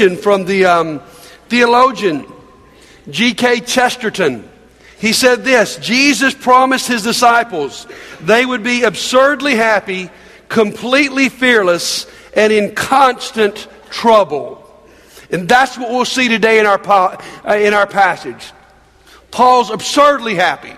from the um, theologian G.K. Chesterton. He said this Jesus promised his disciples they would be absurdly happy, completely fearless, and in constant trouble. And that's what we'll see today in our, uh, in our passage. Paul's absurdly happy,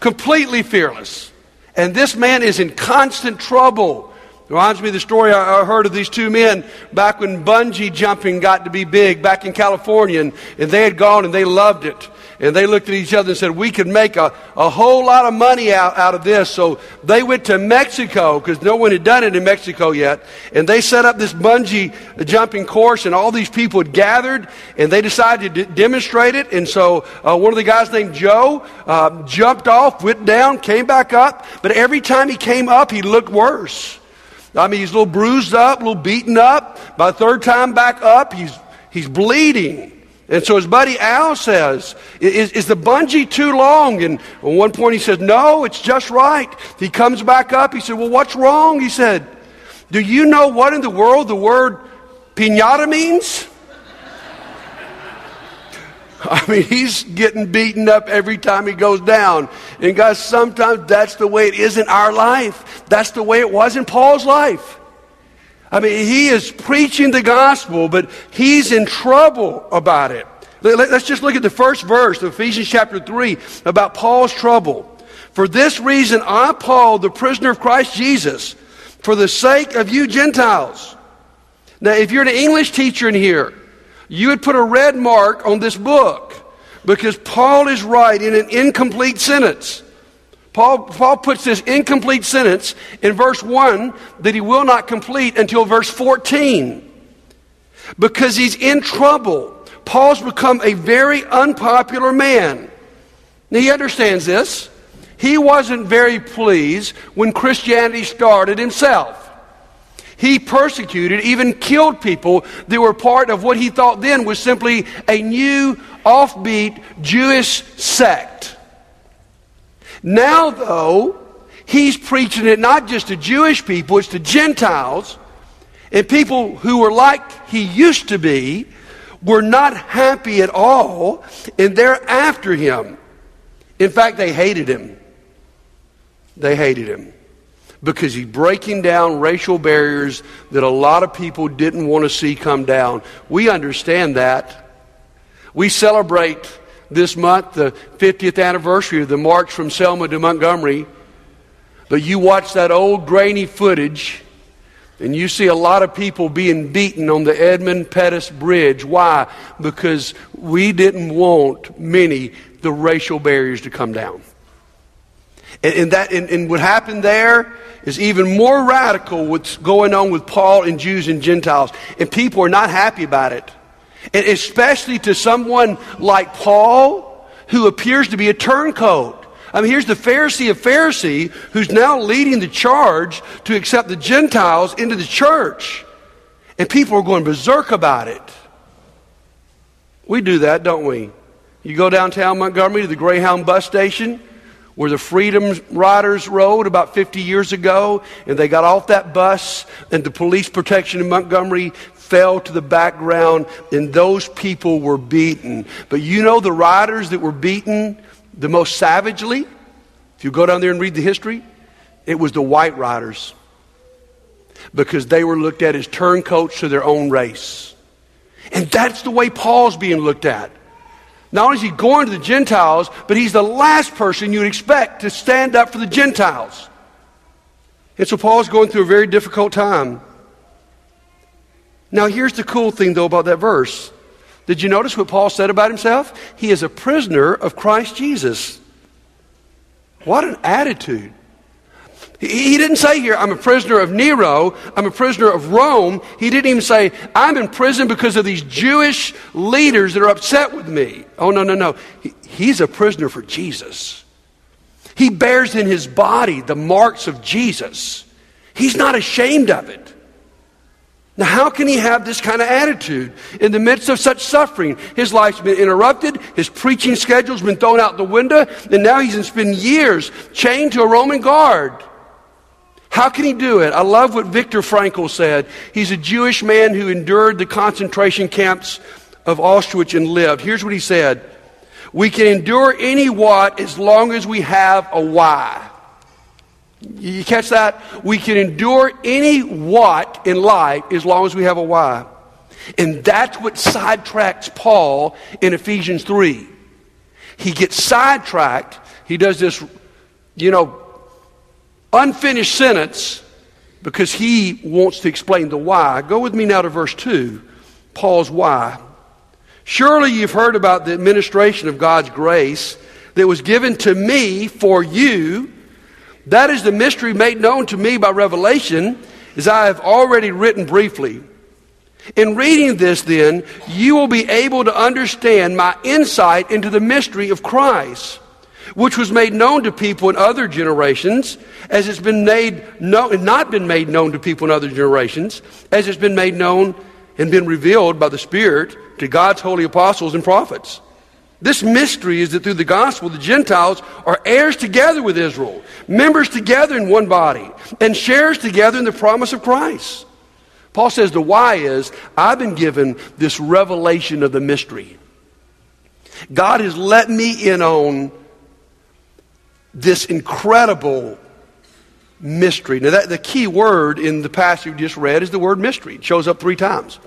completely fearless. And this man is in constant trouble. Reminds me of the story I heard of these two men back when bungee jumping got to be big back in California, and, and they had gone and they loved it. And they looked at each other and said, We could make a, a whole lot of money out, out of this. So they went to Mexico because no one had done it in Mexico yet. And they set up this bungee jumping course, and all these people had gathered, and they decided to d- demonstrate it. And so uh, one of the guys named Joe uh, jumped off, went down, came back up. But every time he came up, he looked worse. I mean, he's a little bruised up, a little beaten up. By the third time back up, he's, he's bleeding. And so his buddy Al says, is, is, the bungee too long? And at one point he says, No, it's just right. He comes back up. He said, Well, what's wrong? He said, Do you know what in the world the word pinata means? I mean, he's getting beaten up every time he goes down. And guys, sometimes that's the way it is in our life. That's the way it was in Paul's life. I mean, he is preaching the gospel, but he's in trouble about it. Let's just look at the first verse of Ephesians chapter 3 about Paul's trouble. For this reason, I, Paul, the prisoner of Christ Jesus, for the sake of you Gentiles. Now, if you're an English teacher in here, you would put a red mark on this book because Paul is right in an incomplete sentence. Paul, Paul puts this incomplete sentence in verse 1 that he will not complete until verse 14 because he's in trouble. Paul's become a very unpopular man. Now, he understands this. He wasn't very pleased when Christianity started himself. He persecuted, even killed people that were part of what he thought then was simply a new, offbeat Jewish sect. Now, though, he's preaching it not just to Jewish people, it's to Gentiles and people who were like he used to be were not happy at all, and they're after him. In fact, they hated him. They hated him because he's breaking down racial barriers that a lot of people didn't want to see come down. We understand that. We celebrate this month the 50th anniversary of the march from Selma to Montgomery. But you watch that old grainy footage and you see a lot of people being beaten on the Edmund Pettus Bridge. Why? Because we didn't want many the racial barriers to come down. And, and that, and, and what happened there is even more radical what's going on with Paul and Jews and Gentiles. And people are not happy about it. And especially to someone like Paul, who appears to be a turncoat. I mean, here's the Pharisee of Pharisee who's now leading the charge to accept the Gentiles into the church. And people are going berserk about it. We do that, don't we? You go downtown Montgomery to the Greyhound bus station, where the Freedom Riders rode about 50 years ago, and they got off that bus, and the police protection in Montgomery fell to the background, and those people were beaten. But you know the riders that were beaten the most savagely? If you go down there and read the history, it was the white riders. Because they were looked at as turncoats to their own race. And that's the way Paul's being looked at. Not only is he going to the Gentiles, but he's the last person you'd expect to stand up for the Gentiles. And so Paul's going through a very difficult time. Now, here's the cool thing, though, about that verse. Did you notice what Paul said about himself? He is a prisoner of Christ Jesus. What an attitude. He didn't say here, I'm a prisoner of Nero, I'm a prisoner of Rome. He didn't even say, I'm in prison because of these Jewish leaders that are upset with me. Oh, no, no, no. he's a prisoner for Jesus. He bears in his body the marks of Jesus. He's not ashamed of it. Now, how can he have this kind of attitude in the midst of such suffering? His life's been interrupted, his preaching schedule's been thrown out the window, and now he's been years chained to a Roman guard. How can he do it? I love what Viktor Frankl said. He's a Jewish man who endured the concentration camps of Auschwitz and lived. Here's what he said We can endure any what as long as we have a why. You catch that? We can endure any what in life as long as we have a why. And that's what sidetracks Paul in Ephesians 3. He gets sidetracked. He does this, you know, unfinished sentence because he wants to explain the why. Go with me now to verse 2, Paul's why. Surely you've heard about the administration of God's grace that was given to me for you. That is the mystery made known to me by revelation, as I have already written briefly. In reading this, then, you will be able to understand my insight into the mystery of Christ, which was made known to people in other generations, as it's been made known, not been made known to people in other generations, as it's been made known and been revealed by the Spirit to God's holy apostles and prophets. This mystery is that through the gospel, the Gentiles are heirs together with Israel, members together in one body, and shares together in the promise of Christ. Paul says the why is I've been given this revelation of the mystery. God has let me in on this incredible mystery. Now, that, the key word in the passage you just read is the word mystery. It shows up three times.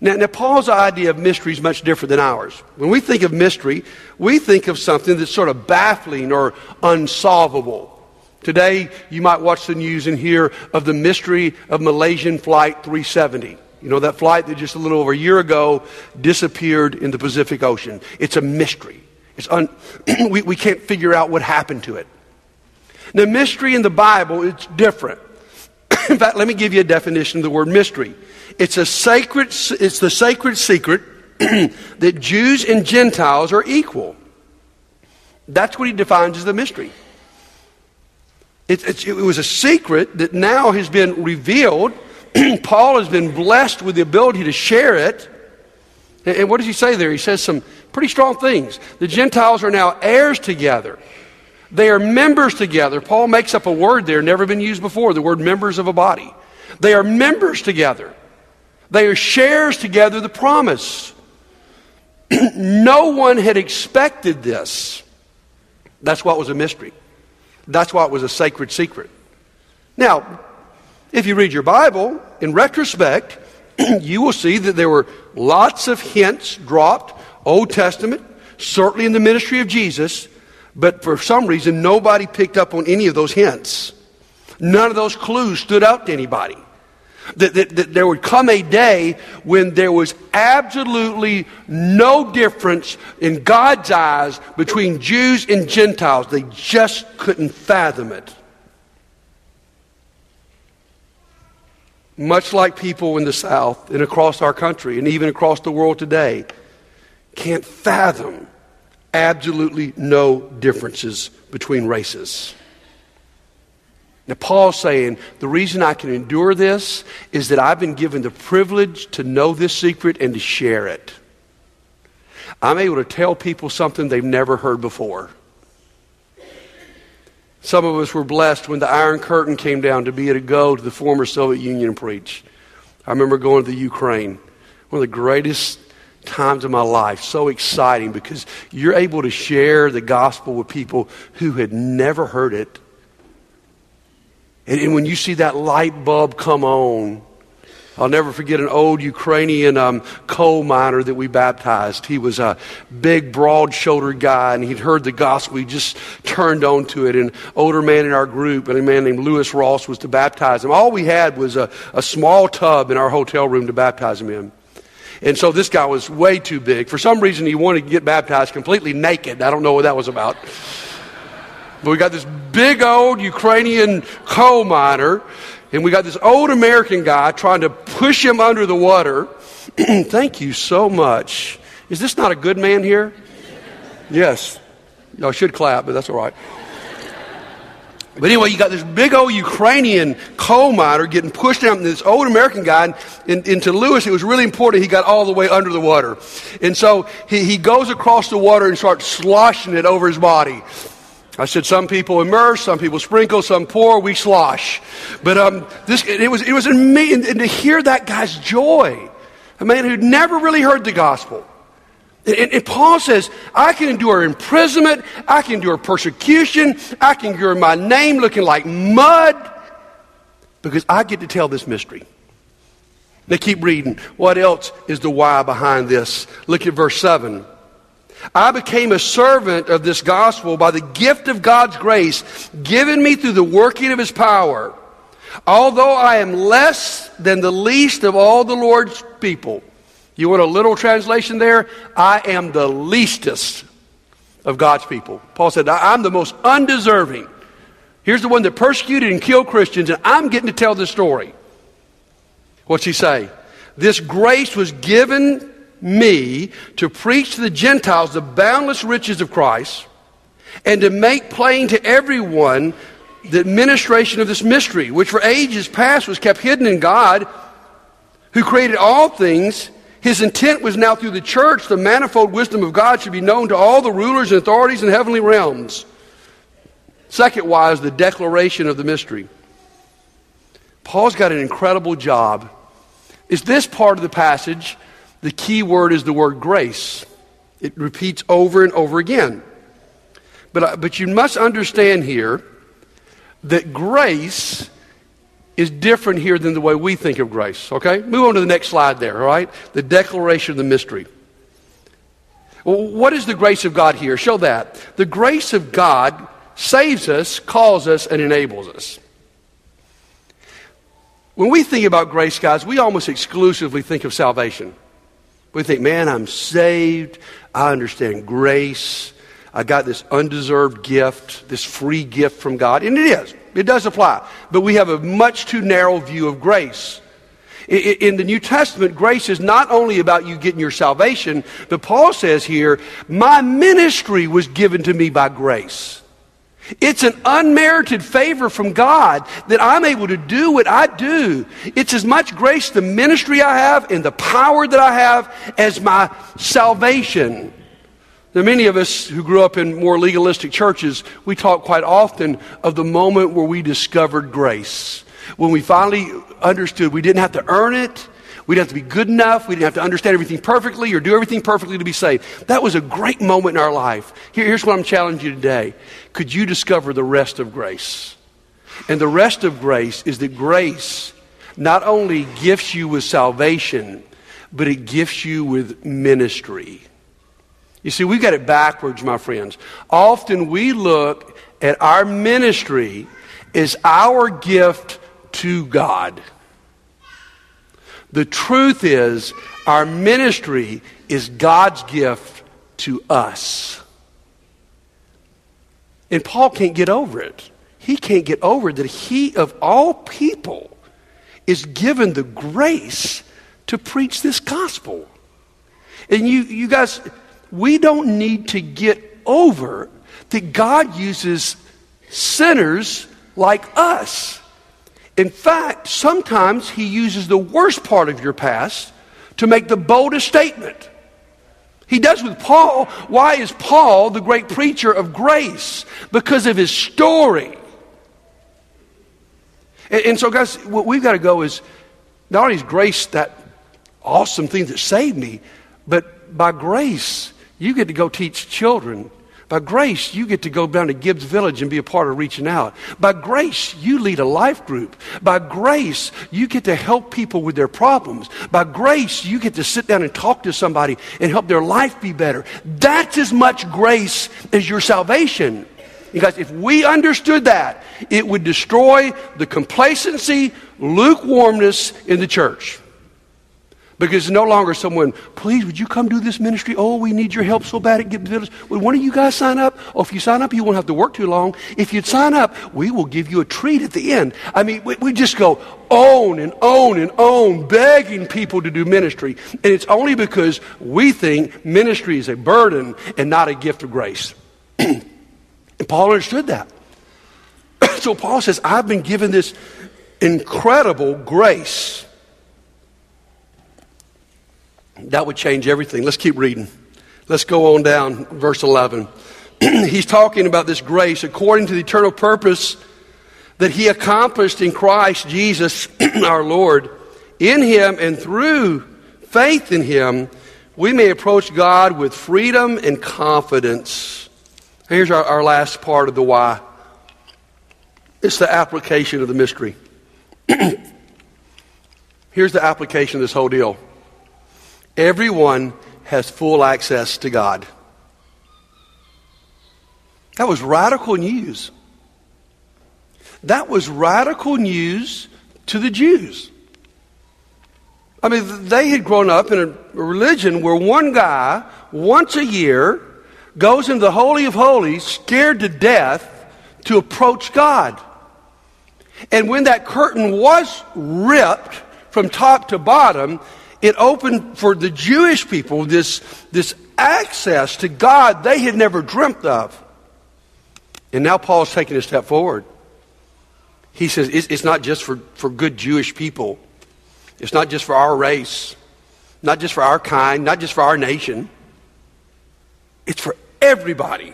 Now, now, Paul's idea of mystery is much different than ours. When we think of mystery, we think of something that's sort of baffling or unsolvable. Today, you might watch the news and hear of the mystery of Malaysian Flight 370. You know, that flight that just a little over a year ago disappeared in the Pacific Ocean. It's a mystery. It's un- we, we can't figure out what happened to it. The mystery in the Bible is different. in fact, let me give you a definition of the word mystery. It's a sacred, it's the sacred secret that Jews and Gentiles are equal. That's what he defines as the mystery. It, it, was a secret that now has been revealed. Paul has been blessed with the ability to share it. And, and what does he say there? He says some pretty strong things. The Gentiles are now heirs together. They are members together. Paul makes up a word there, never been used before, the word members of a body. They are members together. They are shares together the promise. no one had expected this. That's what was a mystery. That's why it was a sacred secret. Now, if you read your Bible, in retrospect, you will see that there were lots of hints dropped, Old Testament, certainly in the ministry of Jesus, but for some reason, nobody picked up on any of those hints. None of those clues stood out to anybody. That, that, that, there would come a day when there was absolutely no difference in God's eyes between Jews and Gentiles. They just couldn't fathom it. Much like people in the South and across our country and even across the world today can't fathom absolutely no differences between races. Now, Paul's saying, the reason I can endure this is that I've been given the privilege to know this secret and to share it. I'm able to tell people something they've never heard before. Some of us were blessed when the Iron Curtain came down to be able to go to the former Soviet Union and preach. I remember going to the Ukraine, one of the greatest times of my life. So exciting because you're able to share the gospel with people who had never heard it and, and, when you see that light bulb come on, I'll never forget an old Ukrainian um, coal miner that we baptized. He was a big, broad shouldered guy, and he'd heard the gospel. He just turned on to it. An older man in our group, and a man named Lewis Ross, was to baptize him. All we had was a, a small tub in our hotel room to baptize him in. And so this guy was way too big. For some reason, he wanted to get baptized completely naked. I don't know what that was about. But we got this big old Ukrainian coal miner, and we got this old American guy trying to push him under the water. Thank you so much. Is this not a good man here? Yes. Y'all should clap, but that's all right. But anyway, you got this big old Ukrainian coal miner getting pushed down, and this old American guy. And, and, to Lewis, it was really important he got all the way under the water. And so he, he goes across the water and starts sloshing it over his body. I said some people immerse, some people sprinkle, some pour, we slosh. But um, this, it was, it was amazing and to hear that guy's joy, a man who'd never really heard the gospel. And, Paul says, I can endure imprisonment, I can endure persecution, I can endure my name looking like mud because I get to tell this mystery. Now keep reading. What else is the why behind this? Look at verse 7. I became a servant of this gospel by the gift of God's grace given me through the working of his power. Although I am less than the least of all the Lord's people. You want a little translation there? I am the leastest of God's people. Paul said, I'm the most undeserving. Here's the one that persecuted and killed Christians, and I'm getting to tell the story. What's he say? This grace was given me to preach to the Gentiles the boundless riches of Christ and to make plain to everyone the administration of this mystery, which for ages past was kept hidden in God, who created all things. His intent was now through the church, the manifold wisdom of God should be known to all the rulers and authorities in heavenly realms. Second wise, the declaration of the mystery. Paul's got an incredible job. Is this part of the passage the key word is the word grace. It repeats over and over again. But, uh, but you must understand here that grace is different here than the way we think of grace. Okay? Move on to the next slide there, all right? The declaration of the mystery. Well, what is the grace of God here? Show that. The grace of God saves us, calls us, and enables us. When we think about grace, guys, we almost exclusively think of salvation. We think, man, I'm saved. I understand grace. I got this undeserved gift, this free gift from God. And it is. It does apply. But we have a much too narrow view of grace. In the New Testament, grace is not only about you getting your salvation, but Paul says here, my ministry was given to me by grace. It's an unmerited favor from God that I'm able to do what I do. It's as much grace, the ministry I have, and the power that I have as my salvation. Are many of us who grew up in more legalistic churches, we talk quite often of the moment where we discovered grace. When we finally understood we didn't have to earn it, we didn't have to be good enough. We didn't have to understand everything perfectly or do everything perfectly to be saved. That was a great moment in our life. Here, here's what I'm challenging you today. Could you discover the rest of grace? And the rest of grace is that grace not only gifts you with salvation, but it gifts you with ministry. You see, we've got it backwards, my friends. Often we look at our ministry as our gift to God. The truth is, our ministry is God's gift to us. And Paul can't get over it. He can't get over that he, of all people, is given the grace to preach this gospel. And you, you guys, we don't need to get over that God uses sinners like us in fact, sometimes he uses the worst part of your past to make the boldest statement. He does with Paul. Why is Paul the great preacher of grace? Because of his story. And, and so, guys, what we've got to go is not only is grace that awesome thing that saved me, but by grace, you get to go teach children by grace, you get to go down to Gibbs Village and be a part of reaching out. By grace, you lead a life group. By grace, you get to help people with their problems. By grace, you get to sit down and talk to somebody and help their life be better. That's as much grace as your salvation. Because if we understood that, it would destroy the complacency, lukewarmness in the church. Because no longer someone, please, would you come do this ministry? Oh, we need your help so bad at Gibbs Village. Would one of you guys sign up? Oh, if you sign up, you won't have to work too long. If you'd sign up, we will give you a treat at the end. I mean, we, we just go on and on and on, begging people to do ministry. And it's only because we think ministry is a burden and not a gift of grace. and Paul understood that. so Paul says, I've been given this incredible grace that would change everything. Let's keep reading. Let's go on down, verse 11. he's talking about this grace according to the eternal purpose that he accomplished in Christ Jesus our Lord. In him and through faith in him, we may approach God with freedom and confidence. Here's our, our last part of the why it's the application of the mystery. Here's the application of this whole deal everyone has full access to God. That was radical news. That was radical news to the Jews. I mean, they had grown up in a religion where one guy, once a year, goes into the Holy of Holies, scared to death, to approach God. And when that curtain was ripped from top to bottom, it opened for the Jewish people this, this access to God they had never dreamt of. And now Paul's taking a step forward. He says it's, it's not just for, for good Jewish people, it's not just for our race, not just for our kind, not just for our nation. It's for everybody.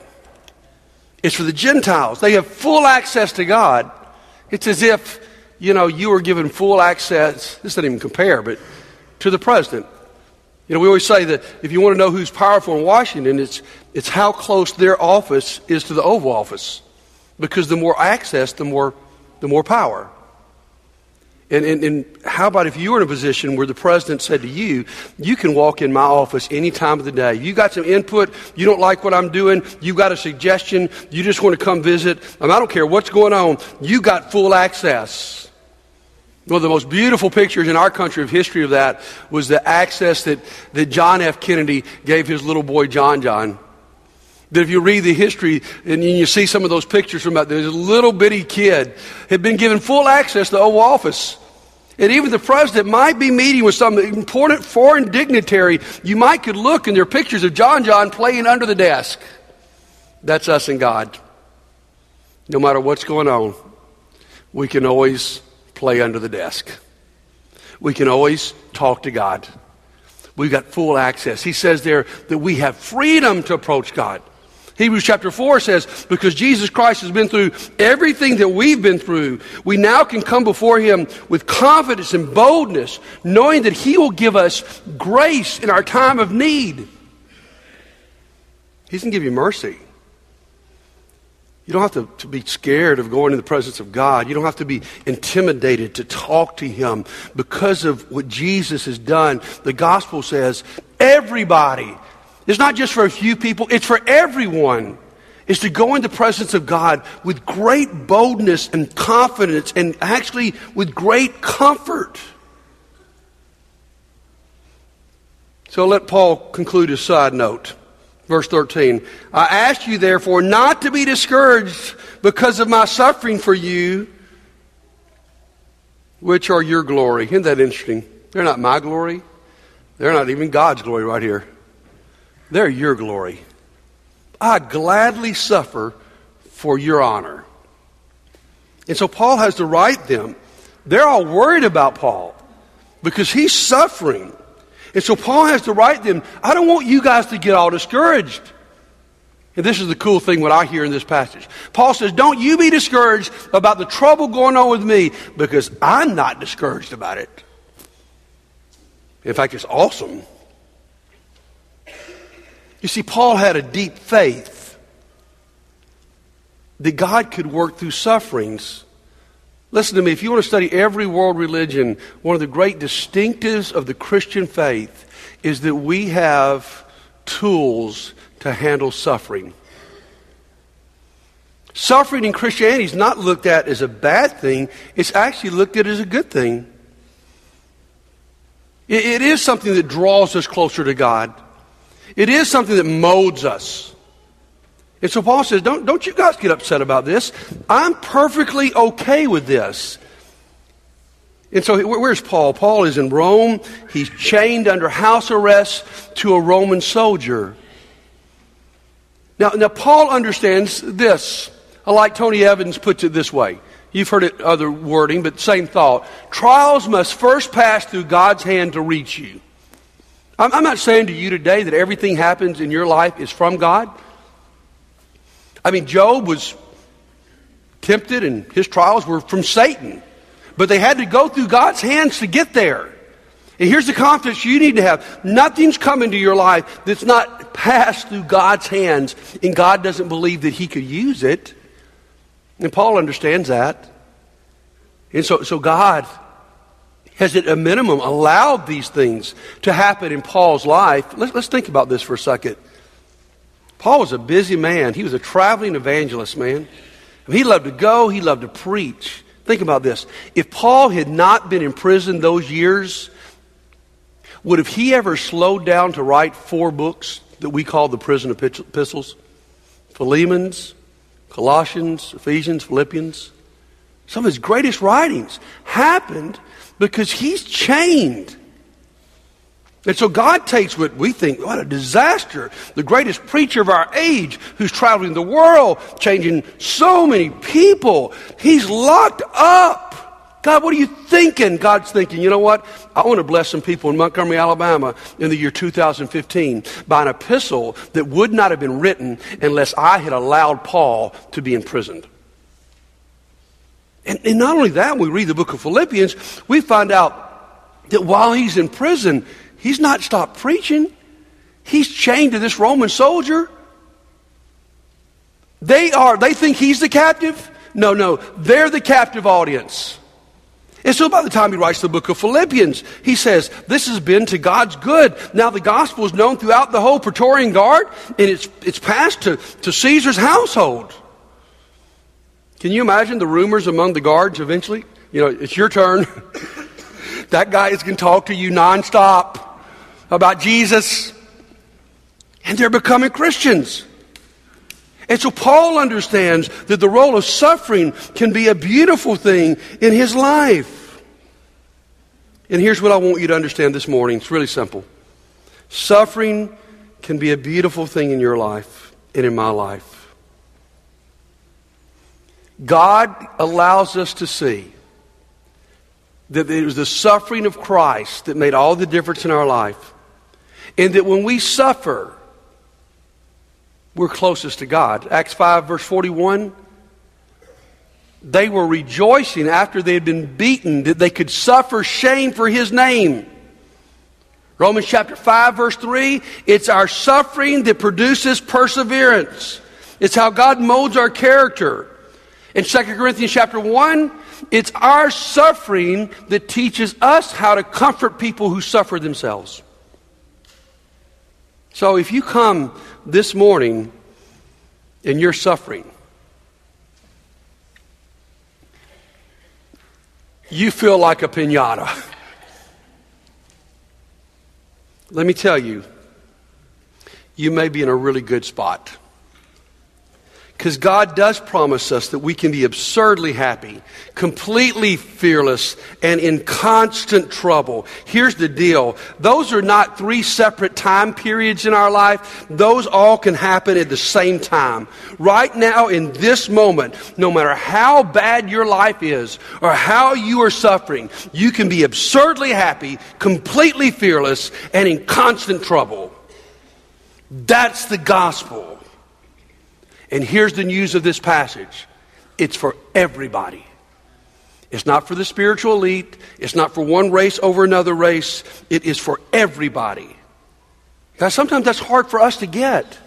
It's for the Gentiles. They have full access to God. It's as if, you know, you were given full access, this doesn't even compare, but to the president. You know, we always say that if you want to know who's powerful in Washington, it's, it's how close their office is to the Oval Office. Because the more access, the more, the more power. And, and, and, how about if you were in a position where the president said to you, you can walk in my office any time of the day. You got some input, you don't like what I'm doing, you got a suggestion, you just want to come visit. I, I don't care what's going on, you got full access. One of the most beautiful pictures in our country of history of that was the access that, that John F. Kennedy gave his little boy John John. That if you read the history and you see some of those pictures from that, this little bitty kid had been given full access to the Oval Office. And even the president might be meeting with some important foreign dignitary. You might could look and there are pictures of John John playing under the desk. That's us and God. No matter what's going on, we can always play under the desk. We can always talk to God. We've got full access. He says there that we have freedom to approach God. Hebrews chapter 4 says, because Jesus Christ has been through everything that we've been through, we now can come before Him with confidence and boldness, knowing that He will give us grace in our time of need. He's going to give you mercy. You don't have to, to, be scared of going in the presence of God. You don't have to be intimidated to talk to Him because of what Jesus has done. The gospel says everybody it's not just for a few people, it's for everyone. Is to go in the presence of God with great boldness and confidence and actually with great comfort. So let Paul conclude his side note. Verse 13 I ask you, therefore, not to be discouraged because of my suffering for you, which are your glory. Isn't that interesting? They're not my glory, they're not even God's glory right here. They're your glory. I gladly suffer for your honor. And so Paul has to write them. They're all worried about Paul because he's suffering. And so Paul has to write them, I don't want you guys to get all discouraged. And this is the cool thing what I hear in this passage. Paul says, Don't you be discouraged about the trouble going on with me because I'm not discouraged about it. In fact, it's awesome. You see, Paul had a deep faith that God could work through sufferings. Listen to me, if you want to study every world religion, one of the great distinctives of the Christian faith is that we have tools to handle suffering. Suffering in Christianity is not looked at as a bad thing, it's actually looked at as a good thing. it, is something that draws us closer to God. It is something that molds us. And so Paul says, don't, don't you guys get upset about this. I'm perfectly okay with this. And so where's Paul? Paul is in Rome. He's chained under house arrest to a Roman soldier. Now, now Paul understands this. I like Tony Evans puts it this way. You've heard it other wording, but same thought. Trials must first pass through God's hand to reach you. I'm, I'm not saying to you today that everything happens in your life is from God. I mean, Job was tempted and his trials were from Satan, but they had to go through God's hands to get there. And here's the confidence you need to have. Nothing's come into your life that's not passed through God's hands, and God doesn't believe that He could use it. And Paul understands that. And so, so God has, at a minimum, allowed these things to happen in Paul's life. Let's, let's think about this for a second. Paul was a busy man, he was a traveling evangelist, man. He loved to go, he loved to preach. Think about this. If Paul had not been in prison those years, would have he ever slowed down to write four books that we call the prison epistles? Philemon's, Colossians, Ephesians, Philippians. Some of his greatest writings happened because he's chained. And so God takes what we think, what a disaster, the greatest preacher of our age who's traveling the world, changing so many people. He's locked up. God, what are you thinking? God's thinking, you know what? I want to bless some people in Montgomery, Alabama in the year 2015 by an epistle that would not have been written unless I had allowed Paul to be imprisoned. And, and not only that, when we read the book of Philippians, we find out that while he's in prison, he's not stopped preaching. He's chained to this Roman soldier. They are, they think he's the captive. No, no, they're the captive audience. And so by the time he writes the book of Philippians, he says, This has been to God's good. Now the gospel is known throughout the whole Praetorian Guard, and it's, it's passed to, to Caesar's household. Can you imagine the rumors among the guards eventually? You know, it's your turn. that guy is going to talk to you nonstop about Jesus. And they're becoming Christians. And so Paul understands that the role of suffering can be a beautiful thing in his life. And here's what I want you to understand this morning it's really simple. Suffering can be a beautiful thing in your life and in my life. God allows us to see that it was the suffering of Christ that made all the difference in our life. And that when we suffer, we're closest to God. Acts 5, verse 41. They were rejoicing after they had been beaten that they could suffer shame for his name. Romans chapter 5, verse 3 it's our suffering that produces perseverance. It's how God molds our character. In 2 Corinthians chapter 1, it's our suffering that teaches us how to comfort people who suffer themselves. So if you come this morning and you're suffering, you feel like a pinata. Let me tell you, you may be in a really good spot. Because God does promise us that we can be absurdly happy, completely fearless, and in constant trouble. Here's the deal. Those are not three separate time periods in our life. Those all can happen at the same time. Right now, in this moment, no matter how bad your life is or how you are suffering, you can be absurdly happy, completely fearless, and in constant trouble. That's the gospel. And here's the news of this passage it's for everybody. It's not for the spiritual elite. It's not for one race over another race. It is for everybody. Guys, sometimes that's hard for us to get.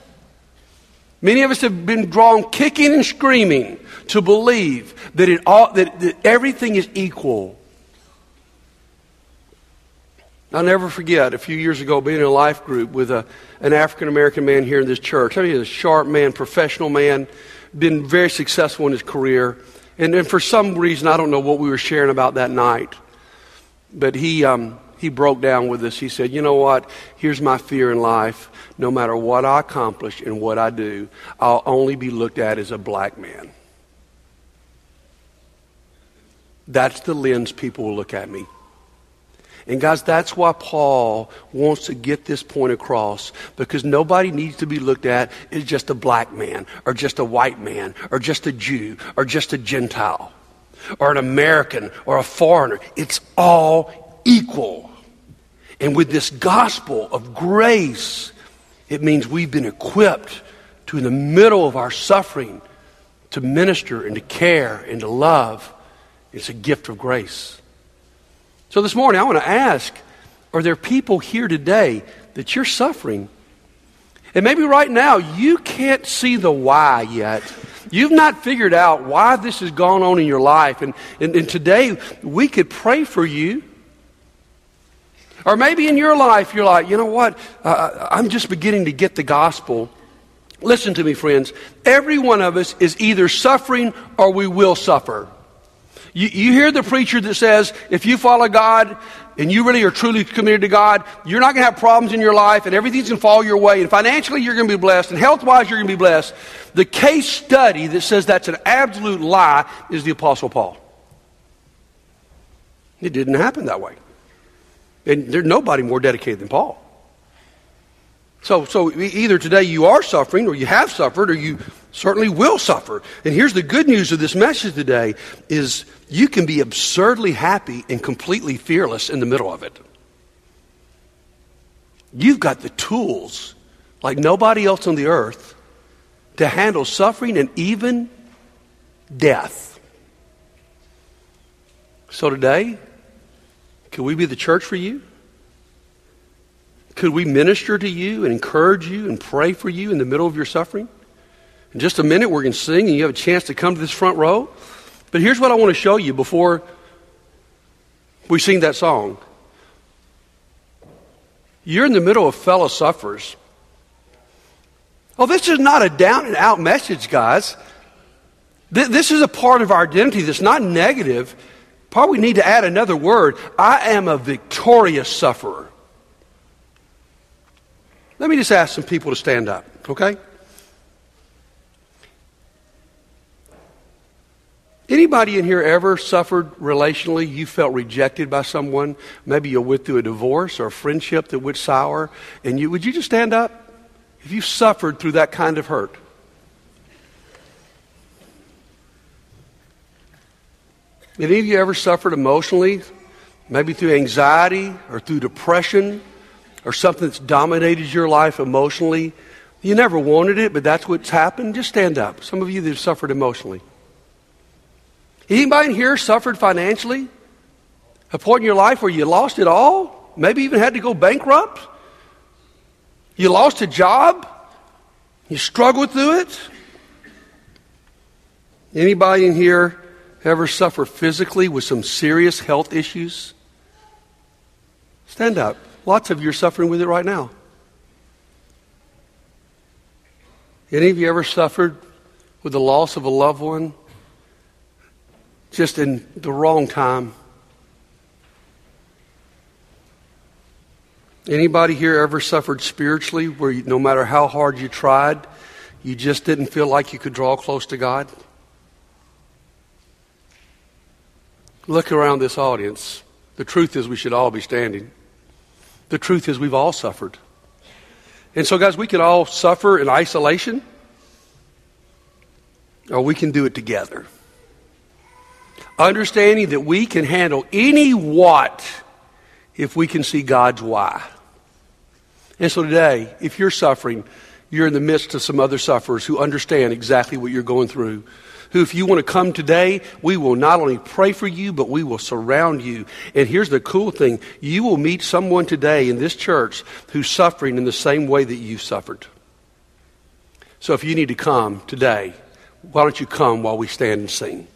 Many of us have been drawn kicking and screaming to believe that, it all, that, that everything is equal. I'll never forget a few years ago being in a life group with a, an African American man here in this church. I mean, he's a sharp man, professional man, been very successful in his career. And, and for some reason, I don't know what we were sharing about that night, but he, um, he broke down with us. He said, You know what? Here's my fear in life. No matter what I accomplish and what I do, I'll only be looked at as a black man. That's the lens people will look at me. And guys, that's why Paul wants to get this point across because nobody needs to be looked at as just a black man or just a white man or just a Jew or just a Gentile or an American or a foreigner. It's all equal. And with this gospel of grace, it means we've been equipped to, in the middle of our suffering, to minister and to care and to love. It's a gift of grace. So this morning, I want to ask are there people here today that you're suffering? And maybe right now, you can't see the why yet. You've not figured out why this has gone on in your life. And, and, and today, we could pray for you. Or maybe in your life, you're like, you know what? Uh, I'm just beginning to get the gospel. Listen to me, friends. Every one of us is either suffering or we will suffer. You, you hear the preacher that says, if you follow God and you really are truly committed to God, you're not going to have problems in your life and everything's going to fall your way. And financially, you're going to be blessed. And health wise, you're going to be blessed. The case study that says that's an absolute lie is the Apostle Paul. It didn't happen that way. And there's nobody more dedicated than Paul. So, so either today you are suffering, or you have suffered, or you certainly will suffer. And here's the good news of this message today is you can be absurdly happy and completely fearless in the middle of it. You've got the tools like nobody else on the earth to handle suffering and even death. So today, can we be the church for you? Could we minister to you and encourage you and pray for you in the middle of your suffering? In just a minute, we're going to sing, and you have a chance to come to this front row. But here's what I want to show you before we sing that song. You're in the middle of fellow sufferers. Oh, this is not a down and out message, guys. This is a part of our identity that's not negative. Probably need to add another word. I am a victorious sufferer. Let me just ask some people to stand up, okay? Anybody in here ever suffered relationally? You felt rejected by someone? Maybe you went through a divorce or a friendship that went sour, and you would you just stand up? If you suffered through that kind of hurt. Any of you ever suffered emotionally? Maybe through anxiety or through depression or something that's dominated your life emotionally? You never wanted it, but that's what's happened. Just stand up. Some of you that have suffered emotionally. Anybody in here suffered financially? A point in your life where you lost it all? Maybe even had to go bankrupt? You lost a job? You struggled through it? Anybody in here ever suffer physically with some serious health issues? Stand up. Lots of you are suffering with it right now. Any of you ever suffered with the loss of a loved one just in the wrong time? Anybody here ever suffered spiritually where you, no matter how hard you tried, you just didn't feel like you could draw close to God? Look around this audience. The truth is, we should all be standing. The truth is, we've all suffered. And so, guys, we can all suffer in isolation, or we can do it together. Understanding that we can handle any what if we can see God's why. And so today, if you're suffering, you're in the midst of some other sufferers who understand exactly what you're going through who, if you want to come today, we will not only pray for you, but we will surround you. And here's the cool thing you will meet someone today in this church who's suffering in the same way that you suffered. So if you need to come today, why don't you come while we stand and sing?